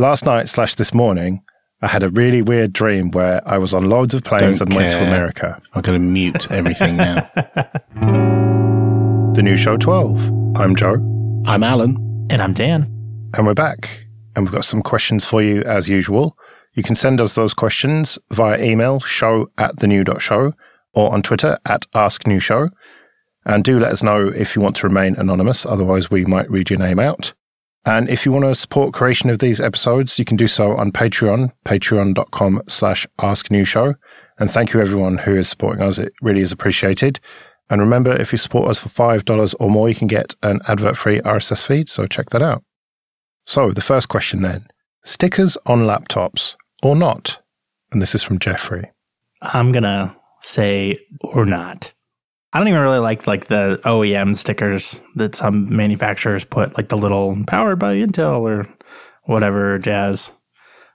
Last night slash this morning, I had a really weird dream where I was on loads of planes Don't and went to. America. I'm going to mute everything now. The new show 12. I'm Joe, I'm Alan. And I'm Dan. and we're back. And we've got some questions for you as usual. You can send us those questions via email, show at the new show, or on Twitter at Ask New Show. And do let us know if you want to remain anonymous, otherwise we might read your name out. And if you want to support creation of these episodes, you can do so on Patreon, patreon.com slash ask new show. And thank you everyone who is supporting us. It really is appreciated. And remember, if you support us for $5 or more, you can get an advert-free RSS feed. So check that out. So the first question then, stickers on laptops or not? And this is from Jeffrey. I'm gonna say or not. I don't even really like like the OEM stickers that some manufacturers put, like the little powered by Intel or whatever jazz.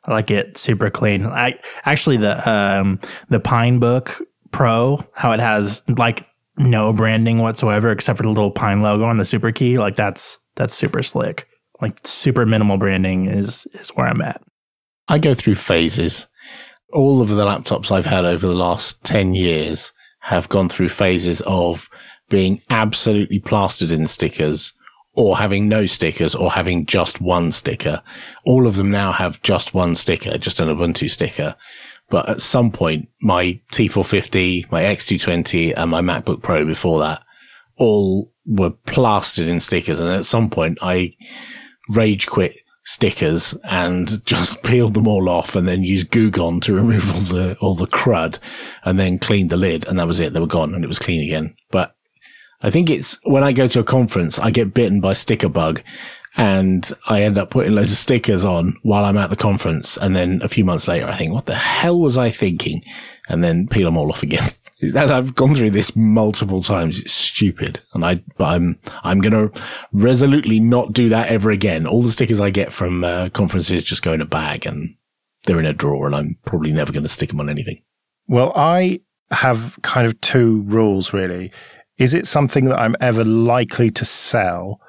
I like it super clean. I actually the um the Pinebook Pro, how it has like no branding whatsoever except for the little pine logo on the super key, like that's that's super slick. Like super minimal branding is is where I'm at. I go through phases. All of the laptops I've had over the last 10 years have gone through phases of being absolutely plastered in stickers or having no stickers or having just one sticker. All of them now have just one sticker, just an Ubuntu sticker. But at some point, my T450, my X220 and my MacBook Pro before that all were plastered in stickers. And at some point I rage quit stickers and just peeled them all off and then used Goo Gone to remove all the, all the crud and then cleaned the lid and that was it. They were gone and it was clean again. But I think it's when I go to a conference, I get bitten by sticker bug and I end up putting loads of stickers on while I'm at the conference. And then a few months later, I think, what the hell was I thinking? And then peel them all off again. That I've gone through this multiple times. It's stupid. And I, but I'm, I'm going to resolutely not do that ever again. All the stickers I get from uh, conferences just go in a bag and they're in a drawer and I'm probably never going to stick them on anything. Well, I have kind of two rules really. Is it something that I'm ever likely to sell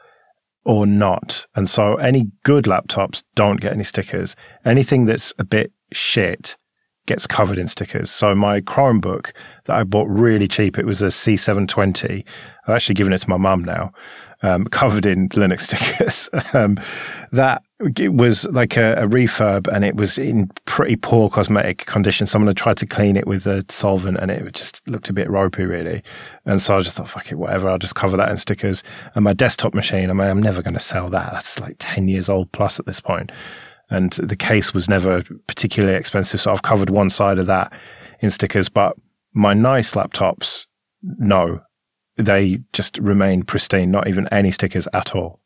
or not? And so any good laptops don't get any stickers. Anything that's a bit shit gets covered in stickers. So my Chromebook that I bought really cheap, it was a C720. I've actually given it to my mum now, um, covered in Linux stickers. um, that it was like a, a refurb and it was in pretty poor cosmetic condition. Someone had tried to clean it with a solvent and it just looked a bit ropey, really. And so I just thought, fuck it, whatever. I'll just cover that in stickers. And my desktop machine, I mean, I'm never going to sell that. That's like 10 years old plus at this point. And the case was never particularly expensive. So I've covered one side of that in stickers, but my nice laptops, no, they just remain pristine, not even any stickers at all.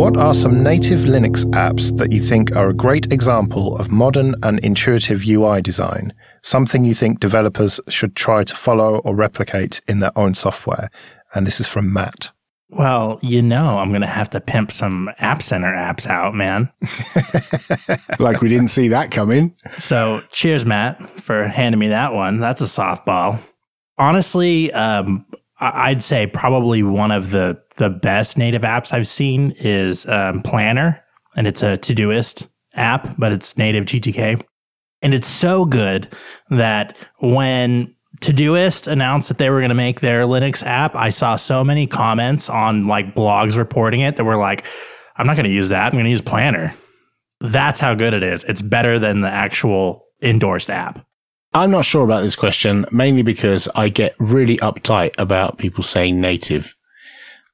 What are some native Linux apps that you think are a great example of modern and intuitive UI design? Something you think developers should try to follow or replicate in their own software? And this is from Matt. Well, you know, I'm going to have to pimp some App Center apps out, man. Like we didn't see that coming. So cheers, Matt, for handing me that one. That's a softball. Honestly, um, I- I'd say probably one of the, the best native apps I've seen is um, Planner, and it's a Todoist app, but it's native GTK. And it's so good that when Todoist announced that they were going to make their Linux app, I saw so many comments on like blogs reporting it that were like, I'm not going to use that. I'm going to use Planner. That's how good it is. It's better than the actual endorsed app. I'm not sure about this question, mainly because I get really uptight about people saying native.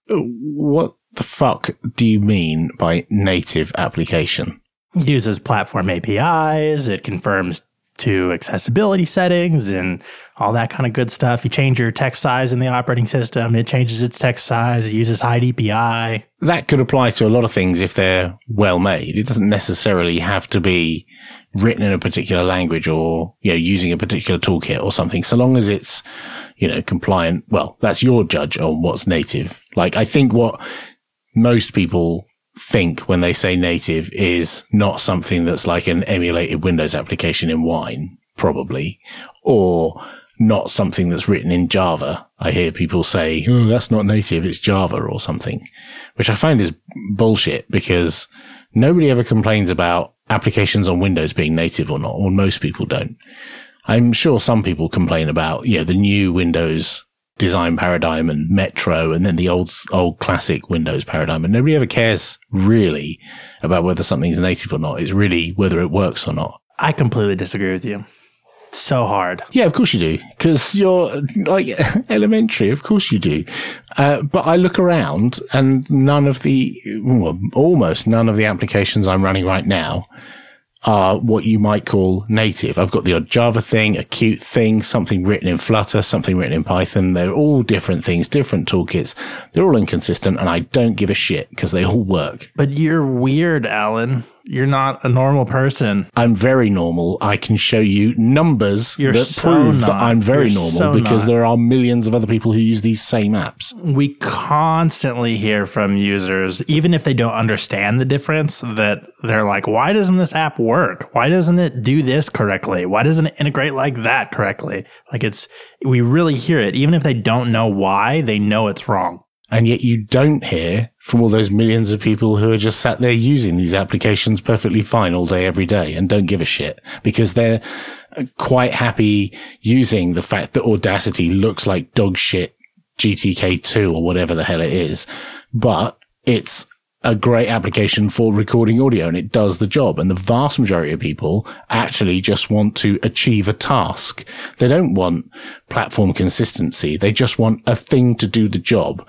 What the fuck do you mean by native application? It uses platform APIs. It confirms to accessibility settings and all that kind of good stuff. You change your text size in the operating system. It changes its text size. It uses high DPI. That could apply to a lot of things if they're well made. It doesn't necessarily have to be written in a particular language or, you know, using a particular toolkit or something. So long as it's, you know, compliant. Well, that's your judge on what's native. Like I think what most people think when they say native is not something that's like an emulated Windows application in Wine, probably, or not something that's written in Java. I hear people say, oh, that's not native, it's Java or something, which I find is bullshit because nobody ever complains about applications on Windows being native or not, or most people don't. I'm sure some people complain about, you know, the new Windows design paradigm and Metro and then the old, old classic Windows paradigm. And nobody ever cares really about whether something's native or not. It's really whether it works or not. I completely disagree with you. So hard. Yeah, of course you do. Cause you're like elementary. Of course you do. Uh, but I look around and none of the, well, almost none of the applications I'm running right now are what you might call native. I've got the odd Java thing, a Qt thing, something written in Flutter, something written in Python. They're all different things, different toolkits. They're all inconsistent and I don't give a shit because they all work. But you're weird, Alan. You're not a normal person. I'm very normal. I can show you numbers You're that so prove that not. I'm very You're normal so because not. there are millions of other people who use these same apps. We constantly hear from users, even if they don't understand the difference, that they're like, why doesn't this app work? Why doesn't it do this correctly? Why doesn't it integrate like that correctly? Like it's, we really hear it. Even if they don't know why, they know it's wrong. And yet you don't hear from all those millions of people who are just sat there using these applications perfectly fine all day, every day and don't give a shit because they're uh, quite happy using the fact that Audacity looks like dog shit GTK2 or whatever the hell it is. But it's a great application for recording audio and it does the job. And the vast majority of people actually just want to achieve a task. They don't want platform consistency. They just want a thing to do the job.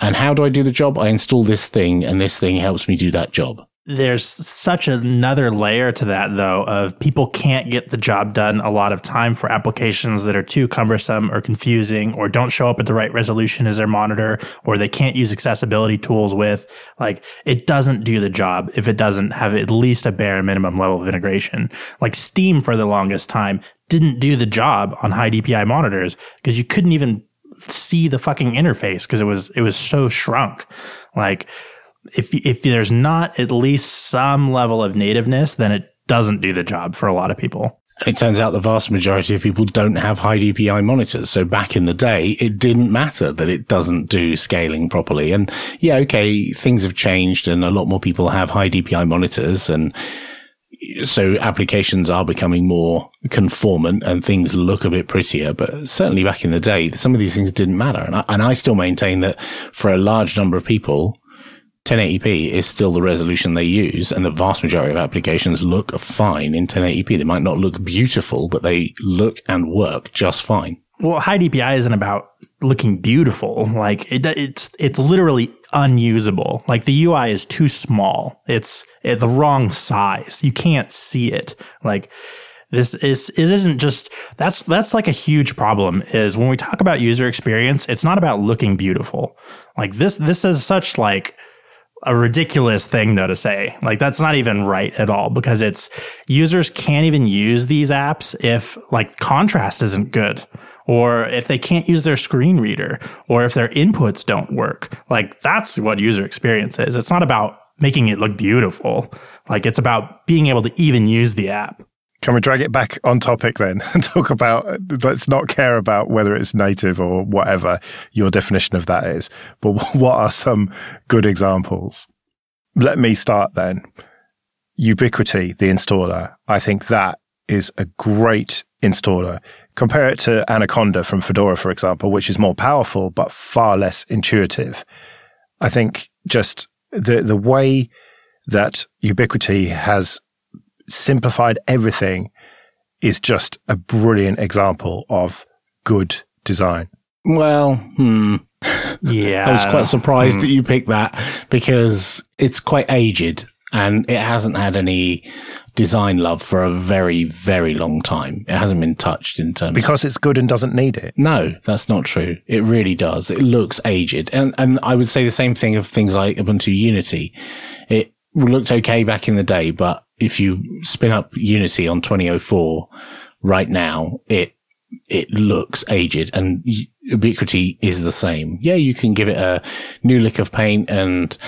And how do I do the job? I install this thing and this thing helps me do that job. There's such another layer to that, though, of people can't get the job done a lot of time for applications that are too cumbersome or confusing or don't show up at the right resolution as their monitor or they can't use accessibility tools with. Like, it doesn't do the job if it doesn't have at least a bare minimum level of integration. Like, Steam for the longest time didn't do the job on high DPI monitors because you couldn't even see the fucking interface because it was it was so shrunk. Like if if there's not at least some level of nativeness, then it doesn't do the job for a lot of people. It turns out the vast majority of people don't have high DPI monitors. So back in the day, it didn't matter that it doesn't do scaling properly. And yeah, okay, things have changed and a lot more people have high DPI monitors and so applications are becoming more conformant and things look a bit prettier. But certainly back in the day, some of these things didn't matter. And I, and I still maintain that for a large number of people, 1080p is still the resolution they use, and the vast majority of applications look fine in 1080p. They might not look beautiful, but they look and work just fine. Well, high DPI isn't about looking beautiful. Like it, it's it's literally unusable. Like the UI is too small. It's at the wrong size. You can't see it. Like this is it isn't just that's that's like a huge problem is when we talk about user experience, it's not about looking beautiful. Like this this is such like a ridiculous thing though to say. Like that's not even right at all because it's users can't even use these apps if like contrast isn't good or if they can't use their screen reader or if their inputs don't work. Like that's what user experience is. It's not about making it look beautiful. Like it's about being able to even use the app. Can we drag it back on topic then and talk about, let's not care about whether it's native or whatever your definition of that is, but what are some good examples? Let me start then. Ubiquity, the installer. I think that is a great installer. Compare it to Anaconda from Fedora, for example, which is more powerful, but far less intuitive. I think just the, the way that Ubiquity has simplified everything is just a brilliant example of good design. Well, hmm. Yeah. I was quite surprised that you picked that because it's quite aged and it hasn't had any design love for a very, very long time. It hasn't been touched in terms Because it's good and doesn't need it. No, that's not true. It really does. It looks aged. And, and I would say the same thing of things like Ubuntu Unity. It looked okay back in the day, but if you spin up Unity on 2004 right now, it, it looks aged and Ubiquity is the same. Yeah, you can give it a new lick of paint and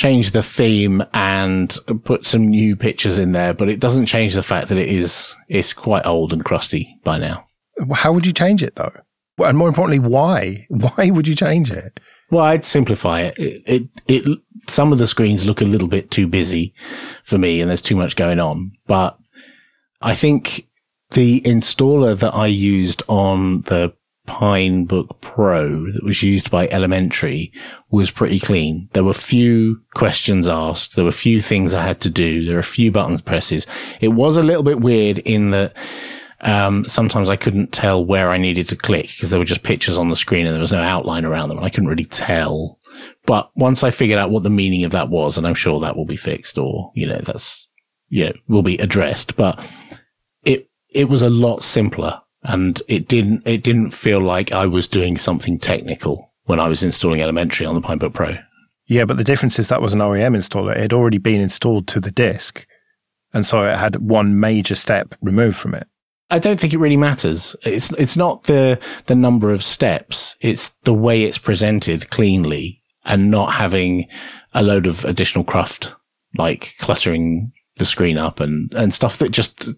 change the theme and put some new pictures in there, but it doesn't change the fact that it is, it's quite old and crusty by now. How would you change it though? And more importantly, why? Why would you change it? Well, I'd simplify it. It, it, it, some of the screens look a little bit too busy for me and there's too much going on, but I think the installer that I used on the Pinebook Pro that was used by Elementary was pretty clean. There were few questions asked. There were few things I had to do. There were a few buttons presses. It was a little bit weird in that um, sometimes I couldn't tell where I needed to click because there were just pictures on the screen and there was no outline around them. And I couldn't really tell. But once I figured out what the meaning of that was, and I'm sure that will be fixed or, you know, that's, you know, will be addressed, but it, it was a lot simpler and it didn't, it didn't feel like I was doing something technical when I was installing elementary on the Pinebook Pro. Yeah, but the difference is that was an OEM installer. It had already been installed to the disk. And so it had one major step removed from it. I don't think it really matters. It's it's not the the number of steps. It's the way it's presented cleanly and not having a load of additional cruft like cluttering the screen up and and stuff that just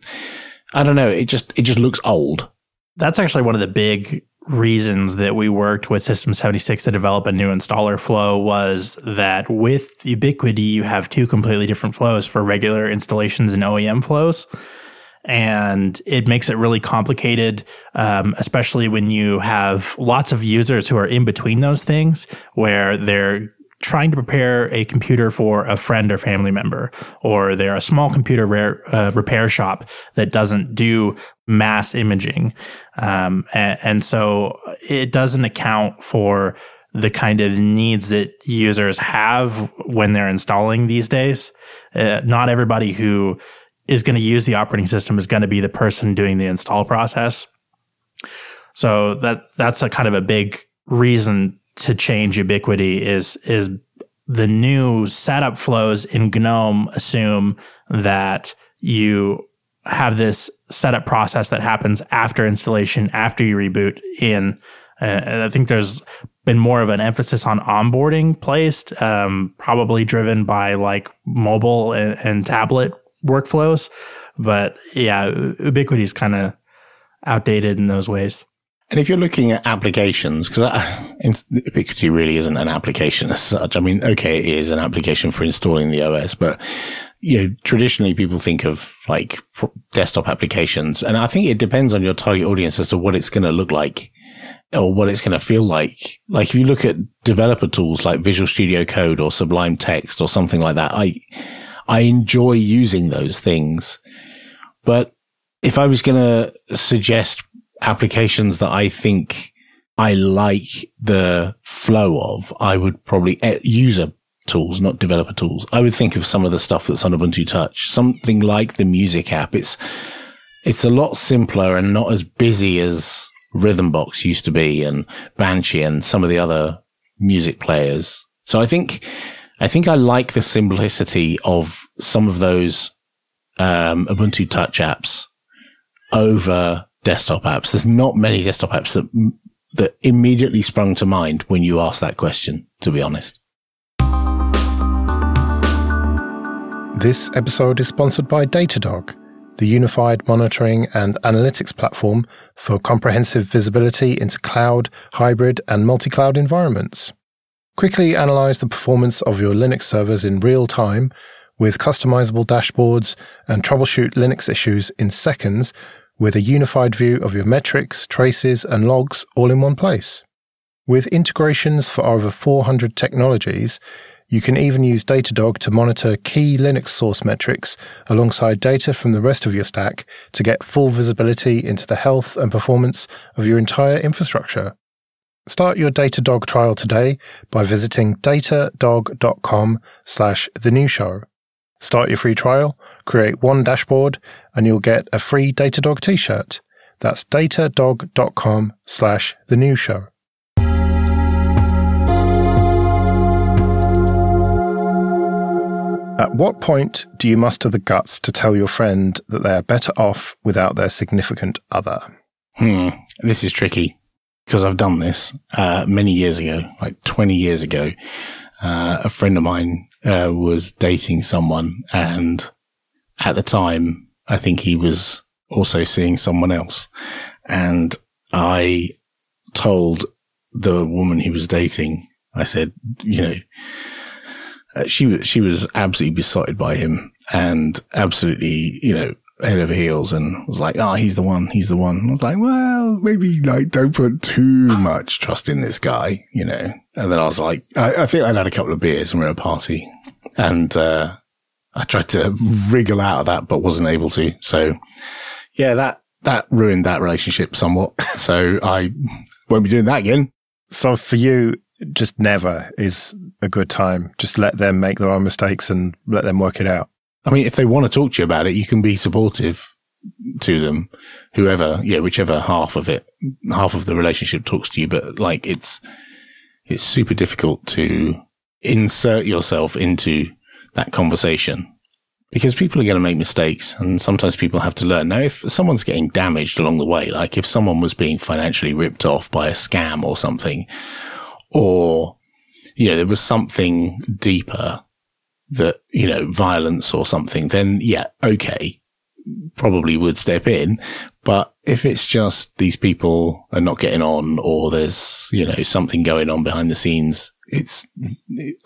I don't know. It just it just looks old. That's actually one of the big reasons that we worked with System 76 to develop a new installer flow was that with Ubiquity, you have two completely different flows for regular installations and OEM flows and it makes it really complicated, um, especially when you have lots of users who are in between those things where they're trying to prepare a computer for a friend or family member, or they're a small computer rare, uh, repair shop that doesn't do mass imaging. Um, and, and so it doesn't account for the kind of needs that users have when they're installing these days. Uh, not everybody who is going to use the operating system is going to be the person doing the install process. So that that's a kind of a big reason to change ubiquity is is the new setup flows in GNOME assume that you have this setup process that happens after installation, after you reboot in. Uh, I think there's been more of an emphasis on onboarding placed, um, probably driven by like mobile and, and tablet workflows. But yeah, Ubiquity is kind of outdated in those ways. And if you're looking at applications, because Ubiquity really isn't an application as such. I mean, okay, it is an application for installing the OS, but you know, traditionally people think of like desktop applications, and I think it depends on your target audience as to what it's going to look like or what it's going to feel like. Like if you look at developer tools like Visual Studio Code or Sublime Text or something like that, I I enjoy using those things. But if I was going to suggest applications that I think I like the flow of, I would probably user tools, not developer tools. I would think of some of the stuff that's on Ubuntu Touch, something like the music app. It's, it's a lot simpler and not as busy as Rhythmbox used to be and Banshee and some of the other music players. So I think I think I like the simplicity of some of those um, Ubuntu Touch apps over desktop apps. There's not many desktop apps that that immediately sprung to mind when you asked that question. To be honest. This episode is sponsored by Datadog, the unified monitoring and analytics platform for comprehensive visibility into cloud, hybrid, and multi cloud environments. Quickly analyze the performance of your Linux servers in real time with customizable dashboards and troubleshoot Linux issues in seconds with a unified view of your metrics, traces, and logs all in one place. With integrations for over 400 technologies, you can even use Datadog to monitor key Linux source metrics alongside data from the rest of your stack to get full visibility into the health and performance of your entire infrastructure. Start your Datadog trial today by visiting datadog.com slash the new show. Start your free trial, create one dashboard, and you'll get a free Datadog t-shirt. That's datadog.com slash the new show. At what point do you muster the guts to tell your friend that they are better off without their significant other? Hmm, this is tricky because I've done this uh, many years ago, like 20 years ago. Uh, a friend of mine uh, was dating someone, and at the time, I think he was also seeing someone else. And I told the woman he was dating, I said, you know, uh, she was, she was absolutely besotted by him and absolutely, you know, head over heels and was like, oh, he's the one, he's the one. I was like, well, maybe like don't put too much trust in this guy, you know. And then I was like, I, I think I'd had a couple of beers and we are at a party and, uh, I tried to wriggle out of that, but wasn't able to. So yeah, that, that ruined that relationship somewhat. so I won't be doing that again. So for you, just never is a good time. Just let them make their own mistakes and let them work it out. I mean, if they want to talk to you about it, you can be supportive to them, whoever, yeah, whichever half of it, half of the relationship talks to you. But like, it's, it's super difficult to insert yourself into that conversation because people are going to make mistakes and sometimes people have to learn. Now, if someone's getting damaged along the way, like if someone was being financially ripped off by a scam or something, or, you know, there was something deeper that, you know, violence or something, then yeah, okay, probably would step in. But if it's just these people are not getting on or there's, you know, something going on behind the scenes, it's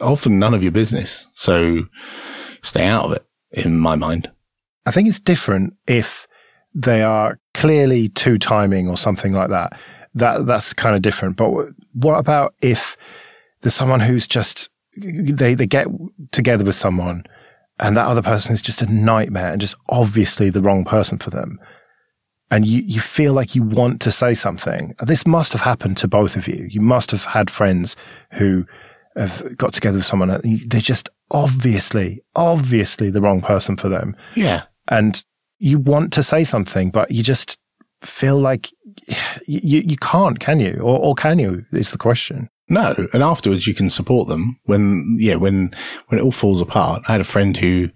often none of your business. So stay out of it in my mind. I think it's different if they are clearly two timing or something like that. That that's kind of different. But what about if there's someone who's just they they get together with someone and that other person is just a nightmare and just obviously the wrong person for them. And you, you feel like you want to say something. This must have happened to both of you. You must have had friends who have got together with someone. They're just obviously, obviously the wrong person for them. Yeah. And you want to say something, but you just feel like you, you can't, can you? Or, or can you? Is the question. No. And afterwards you can support them when, yeah, when, when it all falls apart. I had a friend who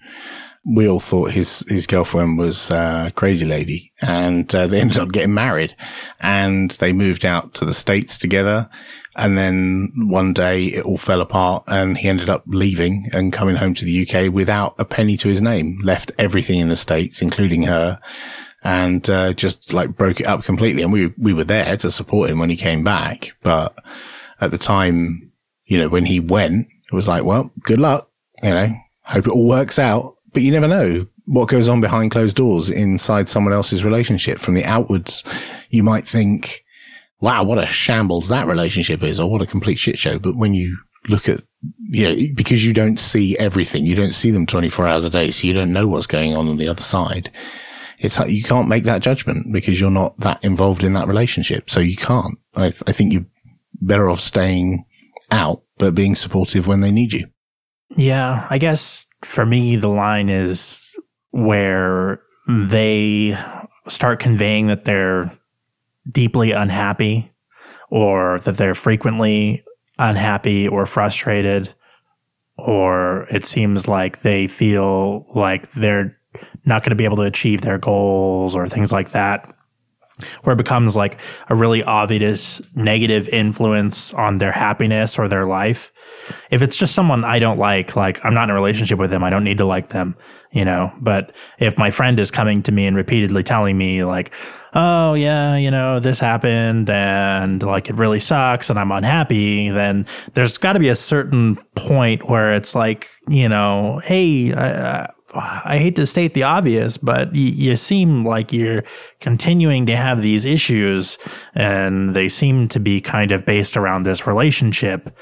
we all thought his, his girlfriend was a crazy lady and uh, they ended up getting married and they moved out to the States together. And then one day it all fell apart and he ended up leaving and coming home to the UK without a penny to his name, left everything in the States, including her and uh, just like broke it up completely. And we we were there to support him when he came back, but at the time, you know, when he went, it was like, well, good luck, you know, hope it all works out. But you never know what goes on behind closed doors inside someone else's relationship. From the outwards, you might think, wow, what a shambles that relationship is, or what a complete shit show. But when you look at, you know, because you don't see everything, you don't see them 24 hours a day, so you don't know what's going on on the other side it's you can't make that judgment because you're not that involved in that relationship. So you can't. I, I think you're better off staying out, but being supportive when they need you. Yeah, I guess for me, the line is where they start conveying that they're deeply unhappy or that they're frequently unhappy or frustrated or it seems like they feel like they're not going to be able to achieve their goals or things like that where it becomes like a really obvious negative influence on their happiness or their life. If it's just someone I don't like, like I'm not in a relationship with them, I don't need to like them, you know. But if my friend is coming to me and repeatedly telling me, like, oh, yeah, you know, this happened and like it really sucks and I'm unhappy, then there's got to be a certain point where it's like, you know, hey, uh, I hate to state the obvious, but you, you seem like you're continuing to have these issues and they seem to be kind of based around this relationship.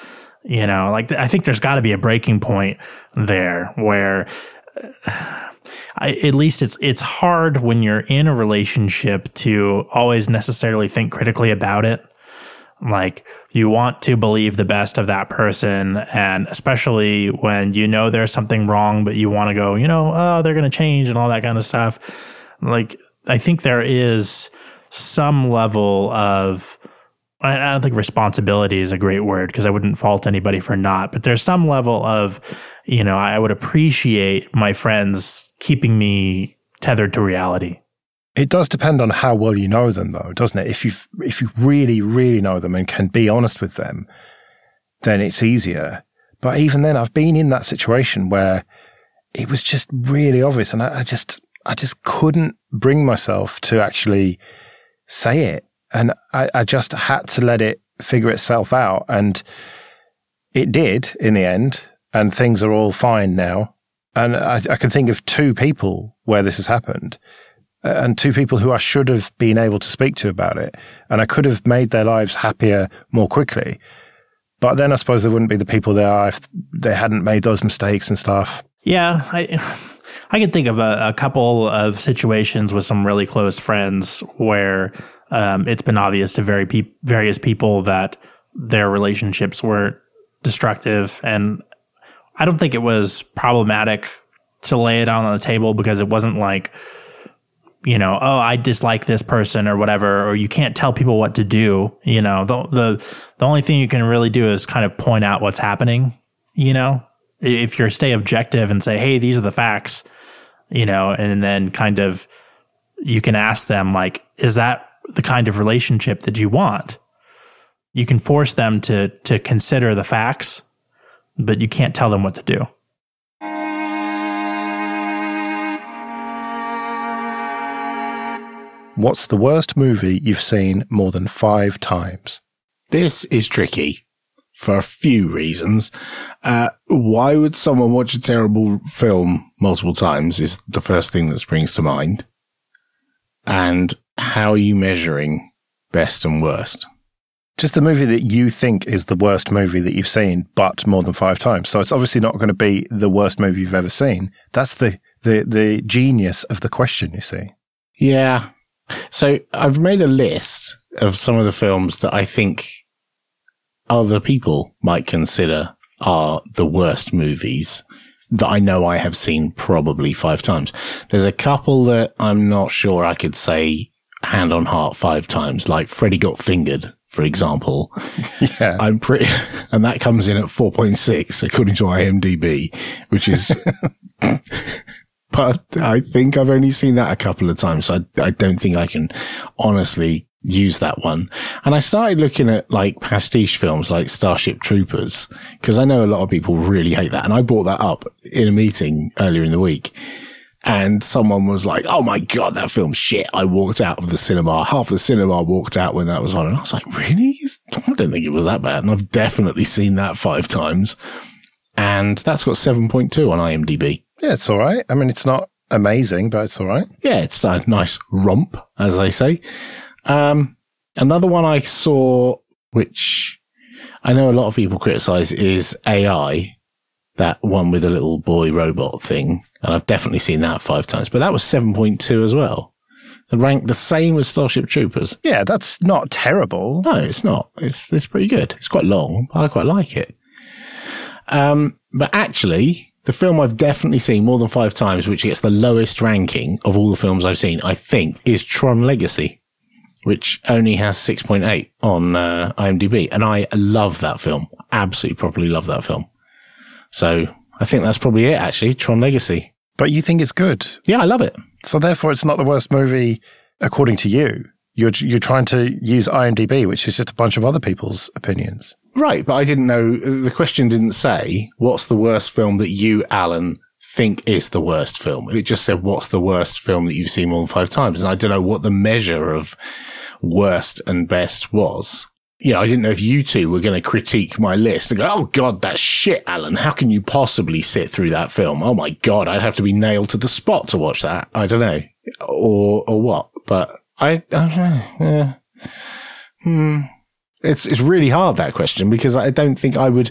You know, like I think there's got to be a breaking point there where uh, I, at least it's it's hard when you're in a relationship to always necessarily think critically about it like you want to believe the best of that person. And especially when you know there's something wrong, but you want to go, you know, oh, they're going to change and all that kind of stuff. Like I think there is some level of, I don't think responsibility is a great word because I wouldn't fault anybody for not, but there's some level of, you know, I would appreciate my friends keeping me tethered to reality. It does depend on how well you know them, though, doesn't it? If you if you really really know them and can be honest with them, then it's easier. But even then, I've been in that situation where it was just really obvious, and I, I just I just couldn't bring myself to actually say it. And I, I just had to let it figure itself out. And it did in the end. And things are all fine now. And I, I can think of two people where this has happened and two people who I should have been able to speak to about it. And I could have made their lives happier more quickly. But then I suppose there wouldn't be the people they are if they hadn't made those mistakes and stuff. Yeah, I I can think of a, a couple of situations with some really close friends where um, it's been obvious to very various people that their relationships were destructive, and I don't think it was problematic to lay it on the table because it wasn't like you know, oh, I dislike this person or whatever, or you can't tell people what to do. You know, the the the only thing you can really do is kind of point out what's happening. You know, if you're stay objective and say, hey, these are the facts, you know, and then kind of you can ask them like, is that the kind of relationship that you want? You can force them to to consider the facts, but you can't tell them what to do. What's the worst movie you've seen more than five times? This is tricky for a few reasons. Uh, why would someone watch a terrible film multiple times is the first thing that springs to mind. And how are you measuring best and worst? Just the movie that you think is the worst movie that you've seen, but more than five times. So it's obviously not going to be the worst movie you've ever seen. That's the, the, the genius of the question, you see. Yeah, so I've made a list of some of the films that I think other people might consider are the worst movies that I know I have seen probably five times. There's a couple that I'm not sure I could say hand on heart five times, like Freddy Got Fingered, for example. Yeah. I'm pretty, and that comes in at 4.6 according to IMDb, which is but I think I've only seen that a couple of times. So I, I don't think I can honestly use that one. And I started looking at like pastiche films like Starship Troopers because I know a lot of people really hate that. And I brought that up in a meeting earlier in the week. And someone was like, Oh my God, that film's shit. I walked out of the cinema. Half the cinema walked out when that was on. And I was like, really? I don't think it was that bad. And I've definitely seen that five times. And that's got 7.2 on IMDb. Yeah, it's all right. I mean, it's not amazing, but it's all right. Yeah, it's a nice romp, as they say. Um, another one I saw, which I know a lot of people criticize, is AI, that one with a little boy robot thing. And I've definitely seen that five times, but that was 7.2 as well. The rank the same as Starship Troopers. Yeah, that's not terrible. No, it's not. It's, it's pretty good. It's quite long. but I quite like it. Um, but actually, the film I've definitely seen more than five times, which gets the lowest ranking of all the films I've seen, I think, is Tron Legacy, which only has 6.8 on uh, IMDb. And I love that film. Absolutely, properly love that film. So I think that's probably it, actually. Tron Legacy. But you think it's good. Yeah, I love it. So therefore, it's not the worst movie according to you. You're, you're trying to use IMDb, which is just a bunch of other people's opinions. Right, but I didn't know. The question didn't say what's the worst film that you, Alan, think is the worst film. It just said what's the worst film that you've seen more than five times, and I don't know what the measure of worst and best was. You know, I didn't know if you two were going to critique my list and go, "Oh God, that's shit, Alan. How can you possibly sit through that film? Oh my God, I'd have to be nailed to the spot to watch that." I don't know, or or what, but I, I don't know. Yeah. Hmm. It's it's really hard that question because I don't think I would.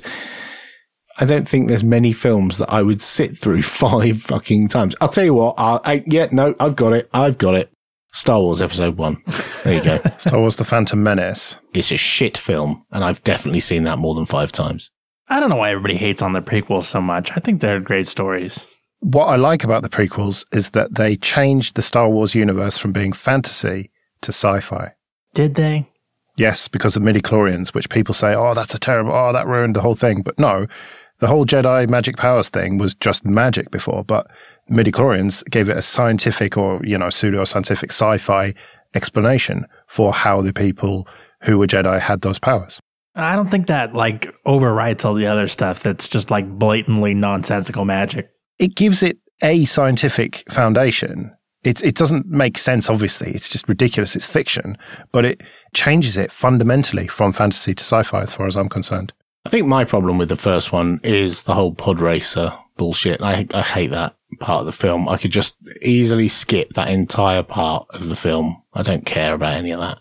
I don't think there's many films that I would sit through five fucking times. I'll tell you what. I'll, I yeah no, I've got it. I've got it. Star Wars Episode One. There you go. Star Wars: The Phantom Menace. it's a shit film, and I've definitely seen that more than five times. I don't know why everybody hates on the prequels so much. I think they're great stories. What I like about the prequels is that they changed the Star Wars universe from being fantasy to sci-fi. Did they? Yes, because of midi-chlorians, which people say, oh, that's a terrible, oh, that ruined the whole thing. But no, the whole Jedi magic powers thing was just magic before, but midi-chlorians gave it a scientific or, you know, pseudo-scientific sci-fi explanation for how the people who were Jedi had those powers. I don't think that like overwrites all the other stuff that's just like blatantly nonsensical magic. It gives it a scientific foundation It, it doesn't make sense, obviously. It's just ridiculous. It's fiction, but it changes it fundamentally from fantasy to sci fi, as far as I'm concerned. I think my problem with the first one is the whole pod racer bullshit. I, I hate that part of the film. I could just easily skip that entire part of the film. I don't care about any of that.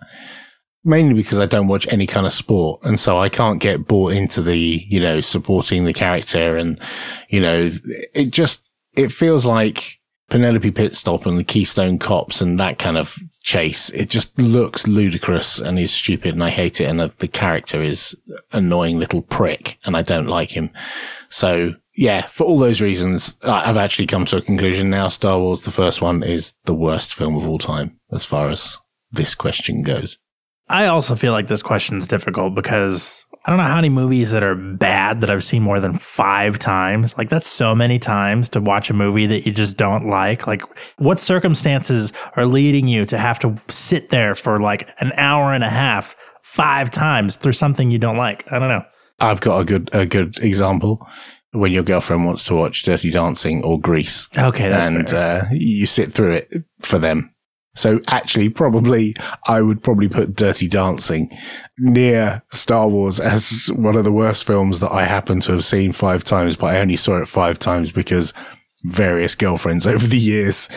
Mainly because I don't watch any kind of sport. And so I can't get bought into the, you know, supporting the character. And, you know, it just, it feels like Penelope Pitstop and the Keystone Cops and that kind of chase. It just looks ludicrous and is stupid and I hate it. And the character is annoying little prick and I don't like him. So yeah, for all those reasons, I've actually come to a conclusion now. Star Wars, the first one, is the worst film of all time as far as this question goes. I also feel like this question is difficult because I don't know how many movies that are bad that I've seen more than five times. Like that's so many times to watch a movie that you just don't like. Like what circumstances are leading you to have to sit there for like an hour and a half five times through something you don't like? I don't know. I've got a good a good example when your girlfriend wants to watch Dirty Dancing or Grease. Okay, that's and uh, you sit through it for them. So actually, probably I would probably put Dirty Dancing near Star Wars as one of the worst films that I happen to have seen five times, but I only saw it five times because various girlfriends over the years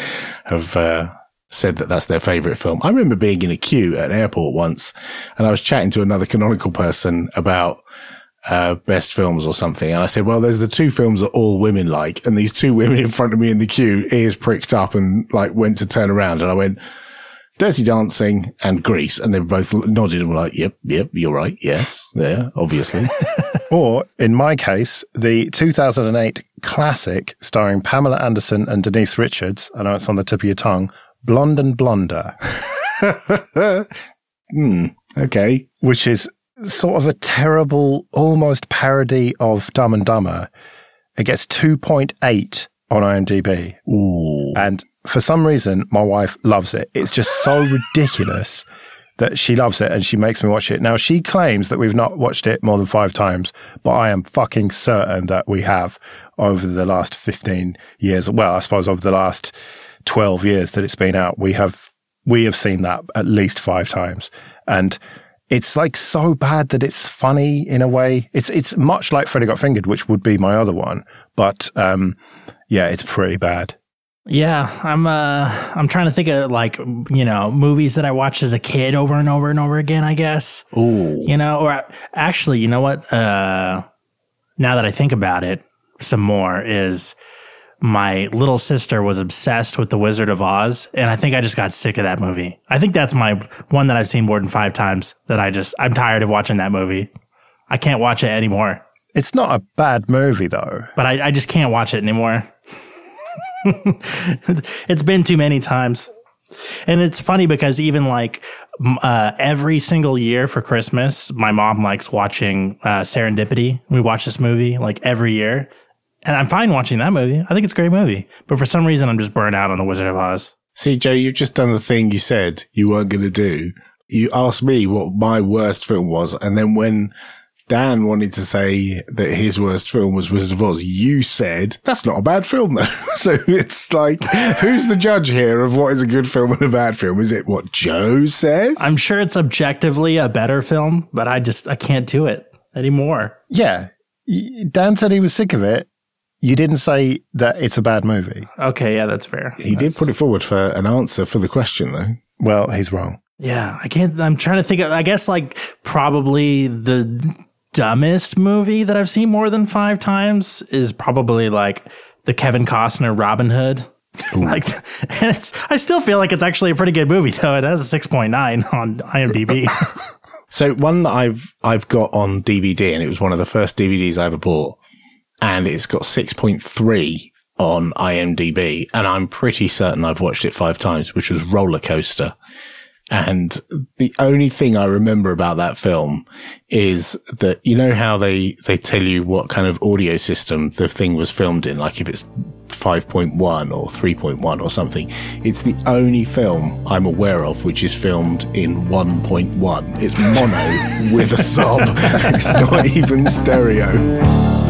have uh, said that that's their favorite film. I remember being in a queue at an airport once and I was chatting to another canonical person about uh, best films or something. And I said, well, there's the two films that all women like. And these two women in front of me in the queue, ears pricked up and like went to turn around. And I went, Dirty Dancing and Grease. And they both nodded and were like, yep, yep, you're right. Yes, Yeah, obviously. or in my case, the 2008 classic starring Pamela Anderson and Denise Richards. I know it's on the tip of your tongue. Blonde and Blonder. hmm. Okay. Which is sort of a terrible, almost parody of Dumb and Dumber. It gets 2.8 on IMDb. Ooh. And for some reason, my wife loves it. It's just so ridiculous that she loves it and she makes me watch it. Now, she claims that we've not watched it more than five times, but I am fucking certain that we have over the last 15 years. Well, I suppose over the last 12 years that it's been out, we have, we have seen that at least five times. And it's like so bad that it's funny in a way. It's it's much like Freddy Got Fingered, which would be my other one, but um, yeah, it's pretty bad. Yeah, I'm uh I'm trying to think of like you know movies that I watched as a kid over and over and over again. I guess. Ooh. You know, or actually, you know what? Uh, now that I think about it, some more is my little sister was obsessed with The Wizard of Oz, and I think I just got sick of that movie. I think that's my one that I've seen more than five times. That I just I'm tired of watching that movie. I can't watch it anymore. It's not a bad movie though, but I, I just can't watch it anymore. it's been too many times. And it's funny because even like uh, every single year for Christmas, my mom likes watching uh, Serendipity. We watch this movie like every year. And I'm fine watching that movie. I think it's a great movie. But for some reason, I'm just burnt out on The Wizard of Oz. See, Joe, you've just done the thing you said you weren't going to do. You asked me what my worst film was. And then when Dan wanted to say that his worst film was Wizard of Oz, you said, that's not a bad film though. so it's like, who's the judge here of what is a good film and a bad film? Is it what Joe says? I'm sure it's objectively a better film, but I just, I can't do it anymore. Yeah. Dan said he was sick of it. You didn't say that it's a bad movie. Okay, yeah, that's fair. He that's... did put it forward for an answer for the question, though. Well, he's wrong. Yeah, I can't. I'm trying to think. Of, I guess like probably the dumbest movie that I've seen more than five times is probably like the Kevin Costner Robin Hood. like, and it's. I still feel like it's actually a pretty good movie, though. It has a six point nine on IMDb. so one that I've I've got on DVD, and it was one of the first DVDs I ever bought and it's got 6.3 on IMDb. And I'm pretty certain I've watched it five times, which was Roller Coaster. And the only thing I remember about that film is that, you know how they, they tell you what kind of audio system the thing was filmed in, like if it's 5.1 or 3.1 or something. It's the only film I'm aware of which is filmed in 1.1. It's mono with a sub. It's not even stereo.